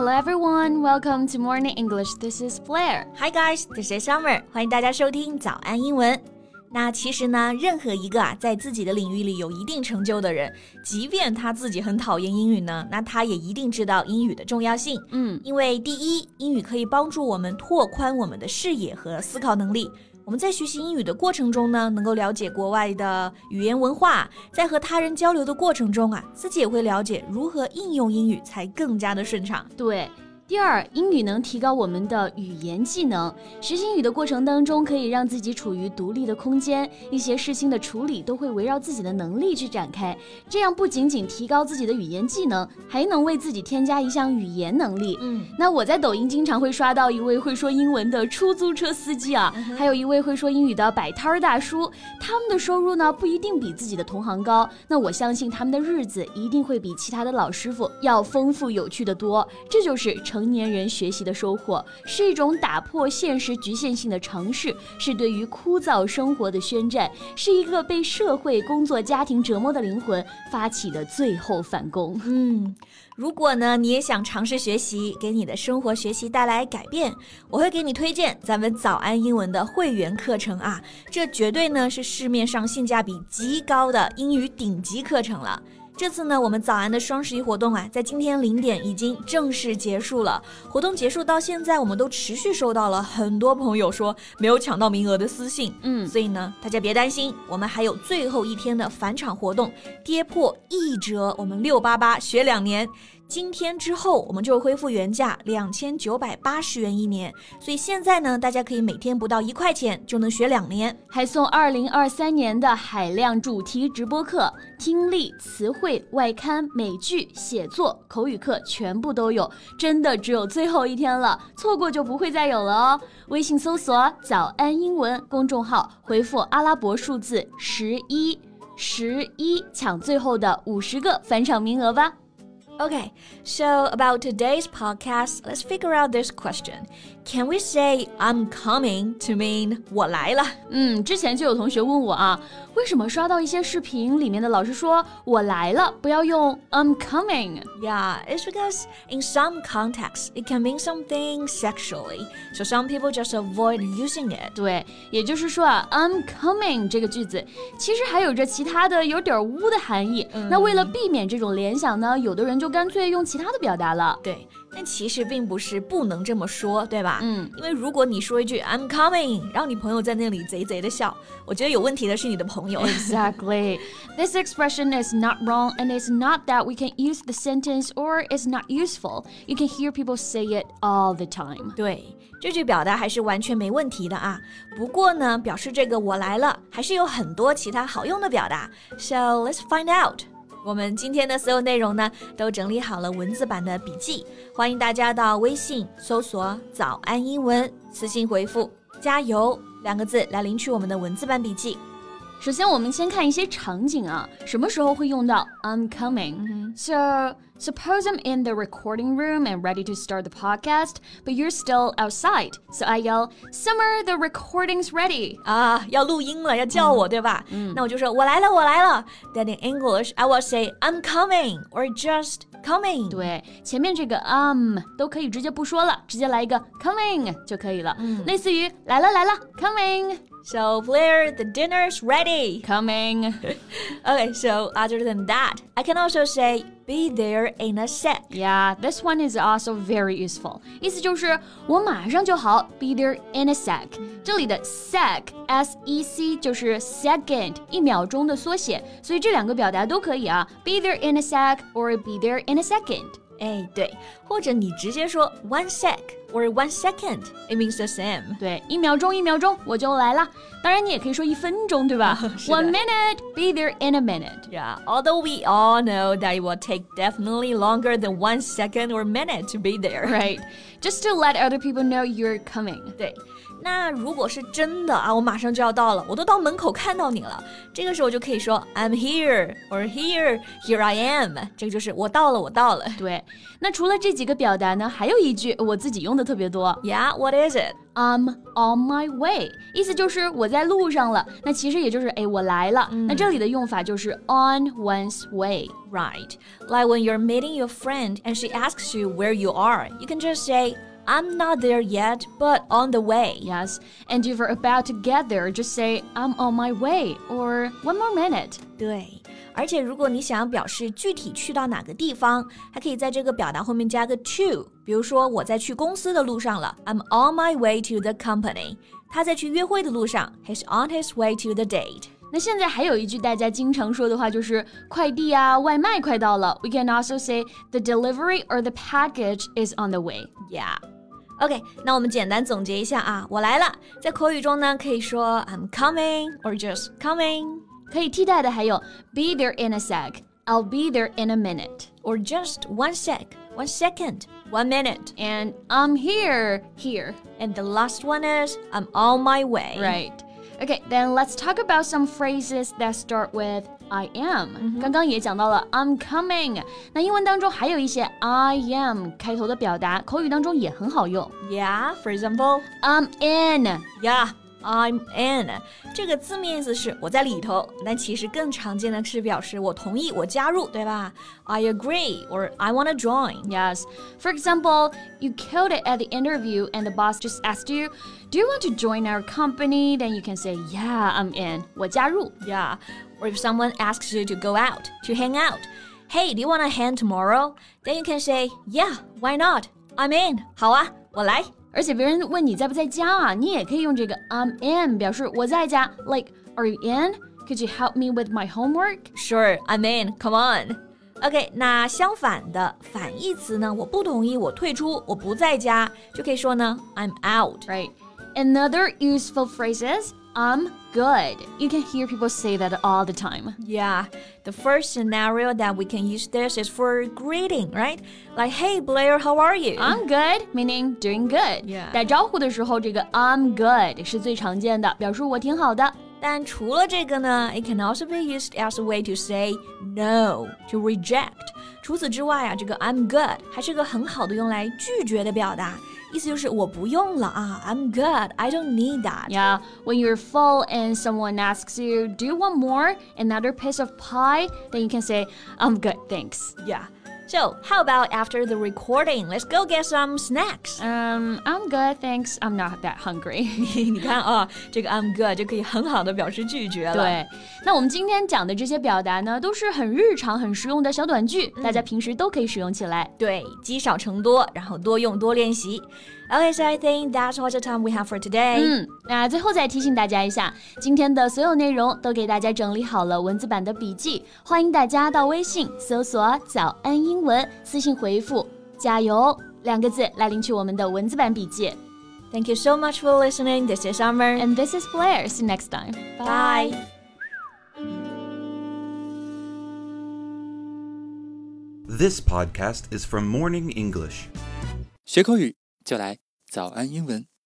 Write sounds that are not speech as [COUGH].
Hello everyone, welcome to Morning English. This is Flair. Hi guys, this is Summer. 欢迎大家收听早安英文。那其实呢，任何一个啊，在自己的领域里有一定成就的人，即便他自己很讨厌英语呢，那他也一定知道英语的重要性。嗯，因为第一，英语可以帮助我们拓宽我们的视野和思考能力。我们在学习英语的过程中呢，能够了解国外的语言文化，在和他人交流的过程中啊，自己也会了解如何应用英语才更加的顺畅。对。第二，英语能提高我们的语言技能。学习英语的过程当中，可以让自己处于独立的空间，一些事情的处理都会围绕自己的能力去展开。这样不仅仅提高自己的语言技能，还能为自己添加一项语言能力。嗯，那我在抖音经常会刷到一位会说英文的出租车司机啊，还有一位会说英语的摆摊儿大叔。他们的收入呢不一定比自己的同行高，那我相信他们的日子一定会比其他的老师傅要丰富有趣的多。这就是成。成年人学习的收获是一种打破现实局限性的尝试，是对于枯燥生活的宣战，是一个被社会、工作、家庭折磨的灵魂发起的最后反攻。嗯，如果呢你也想尝试学习，给你的生活学习带来改变，我会给你推荐咱们早安英文的会员课程啊，这绝对呢是市面上性价比极高的英语顶级课程了。这次呢，我们早安的双十一活动啊，在今天零点已经正式结束了。活动结束到现在，我们都持续收到了很多朋友说没有抢到名额的私信。嗯，所以呢，大家别担心，我们还有最后一天的返场活动，跌破一折，我们六八八学两年。今天之后，我们就恢复原价两千九百八十元一年。所以现在呢，大家可以每天不到一块钱就能学两年，还送二零二三年的海量主题直播课，听力、词汇、外刊、美剧、写作、口语课全部都有。真的只有最后一天了，错过就不会再有了哦。微信搜索“早安英文”公众号，回复阿拉伯数字十一十一，抢最后的五十个返场名额吧。Okay, so about today's podcast, let's figure out this question. Can we say I'm coming to mean 我来了？嗯，之前就有同学问我啊，为什么刷到一些视频里面的老师说我来了，不要用 I'm coming? Yeah, it's because in some contexts it can mean something sexually, so some people just avoid using it. 对，也就是说啊，I'm coming 这个句子其实还有着其他的有点污的含义。嗯、那为了避免这种联想呢，有的人就干脆用其他的表达了。对， 但其实并不是不能这么说，对吧？嗯，因为如果你说一句 I'm coming，然后你朋友在那里贼贼的笑，我觉得有问题的是你的朋友。Exactly. [LAUGHS] This expression is not wrong, and it's not that we can use the sentence or it's not useful. You can hear people say it all the time. 对，这句表达还是完全没问题的啊。不过呢，表示这个我来了，还是有很多其他好用的表达。So let's find out. 我们今天的所有内容呢，都整理好了文字版的笔记，欢迎大家到微信搜索“早安英文”，私信回复“加油”两个字来领取我们的文字版笔记。首先，我们先看一些场景啊，什么时候会用到 I'm coming？、嗯、so suppose I'm in the recording room and ready to start the podcast, but you're still outside. So I yell, "Summer, the recording's ready." 啊，要录音了，要叫我，对吧？嗯，那我就说我来了，我来了。Then in English, I will say I'm coming or just coming. 对，前面这个 um 都可以直接不说了，直接来一个 coming 就可以了。嗯，类似于来了来了，coming。 So Blair, the dinner's ready. Coming. [LAUGHS] okay, so other than that, I can also say be there in a sec. Yeah, this one is also very useful. 意思就是我马上就好，be there in a sec. 这里的 sec s e c 就是 second 一秒钟的缩写，所以这两个表达都可以啊，be there in a sec or be there in a second. 哎，对，或者你直接说 one sec or one second, it means the same. 对，一秒钟，一秒钟，我就来了。当然，你也可以说一分钟，对吧？One [LAUGHS] minute, be there in a minute. Yeah, although we all know that it will take definitely longer than one second or minute to be there. Right, just to let other people know you're coming. 对。 那如果是真的啊，我马上就要到了，我都到门口看到你了，这个时候就可以说 I'm here or here, here I am，这个就是我到了，我到了。对，那除了这几个表达呢，还有一句我自己用的特别多。Yeah, what is [LAUGHS] it? I'm on my way，意思就是我在路上了。那其实也就是哎，我来了。那这里的用法就是 on one's way。Right. Like when you're meeting your friend and she asks you where you are, you can just say, I'm not there yet, but on the way. Yes. And if you're about to get there, just say, I'm on my way or one more minute. 对。而且，如果你想要表示具体去到哪个地方，还可以在这个表达后面加个 to。比如说，我在去公司的路上了，I'm on my way to the company。他在去约会的路上，He's on his way to the date。那现在还有一句大家经常说的话，就是快递啊、外卖快到了。We can also say the delivery or the package is on the way. Yeah. OK，那我们简单总结一下啊，我来了。在口语中呢，可以说 I'm coming or just coming。可以替代的还有 be there in a sec, I'll be there in a minute, or just one sec, one second, one minute, and I'm here, here. And the last one is I'm on my way. Right. Okay, then let's talk about some phrases that start with I am. 刚刚也讲到了 I'm coming. 那英文当中还有一些 I am 开头的表达，口语当中也很好用。Yeah, for example, I'm in. Yeah. I'm in 这个字面意思是我在里头，但其实更常见的是表示我同意，我加入，对吧？I agree or I want to join. Yes. For example, you killed it at the interview and the boss just asked you, "Do you want to join our company?" Then you can say, "Yeah, I'm in." 我加入。Yeah. Or if someone asks you to go out, to hang out, "Hey, do you want to hang tomorrow?" Then you can say, "Yeah, why not? I'm in." 好啊，我来。 而且别人问你在不在家啊，你也可以用这个 I'm in 表示我在家。Like, are you in? Could you help me with my homework? Sure, I'm in. Come on. OK，那相反的反义词呢？我不同意，我退出，我不在家，就可以说呢，I'm out. Right. Another useful phrases I'm good. You can hear people say that all the time. Yeah. The first scenario that we can use this is for greeting, right? Like, hey Blair, how are you? I'm good, meaning doing good. Yeah. 打招呼的时候，这个 I'm good 是最常见的，表示我挺好的。但除了这个呢，it can also be used as a way to say no, to reject. 除此之外啊，这个 I'm good 还是个很好的用来拒绝的表达。 意思就是我不用了啊，I'm good, I don't need that. Yeah, when you're full and someone asks you, "Do you want more? Another piece of pie?" Then you can say, "I'm good, thanks." Yeah. So, how about after the recording? Let's go get some snacks. Um, I'm good, thanks. I'm not that hungry. [LAUGHS] [LAUGHS] 你看啊，这个 I'm good 就可以很好的表示拒绝了。对，那我们今天讲的这些表达呢，都是很日常、很实用的小短句，大家平时都可以使用起来。对，积少成多，然后多用多练习。 Okay, so I think that's all the time we have for today. 嗯，那最后再提醒大家一下，今天的所有内容都给大家整理好了文字版的笔记，欢迎大家到微信搜索“早安英文”，私信回复“加油”两个字来领取我们的文字版笔记。Thank you so much for listening. This is Summer. And this is Blair. See you next time. Bye. This podcast is from Morning English. 学口语 就来早安英文。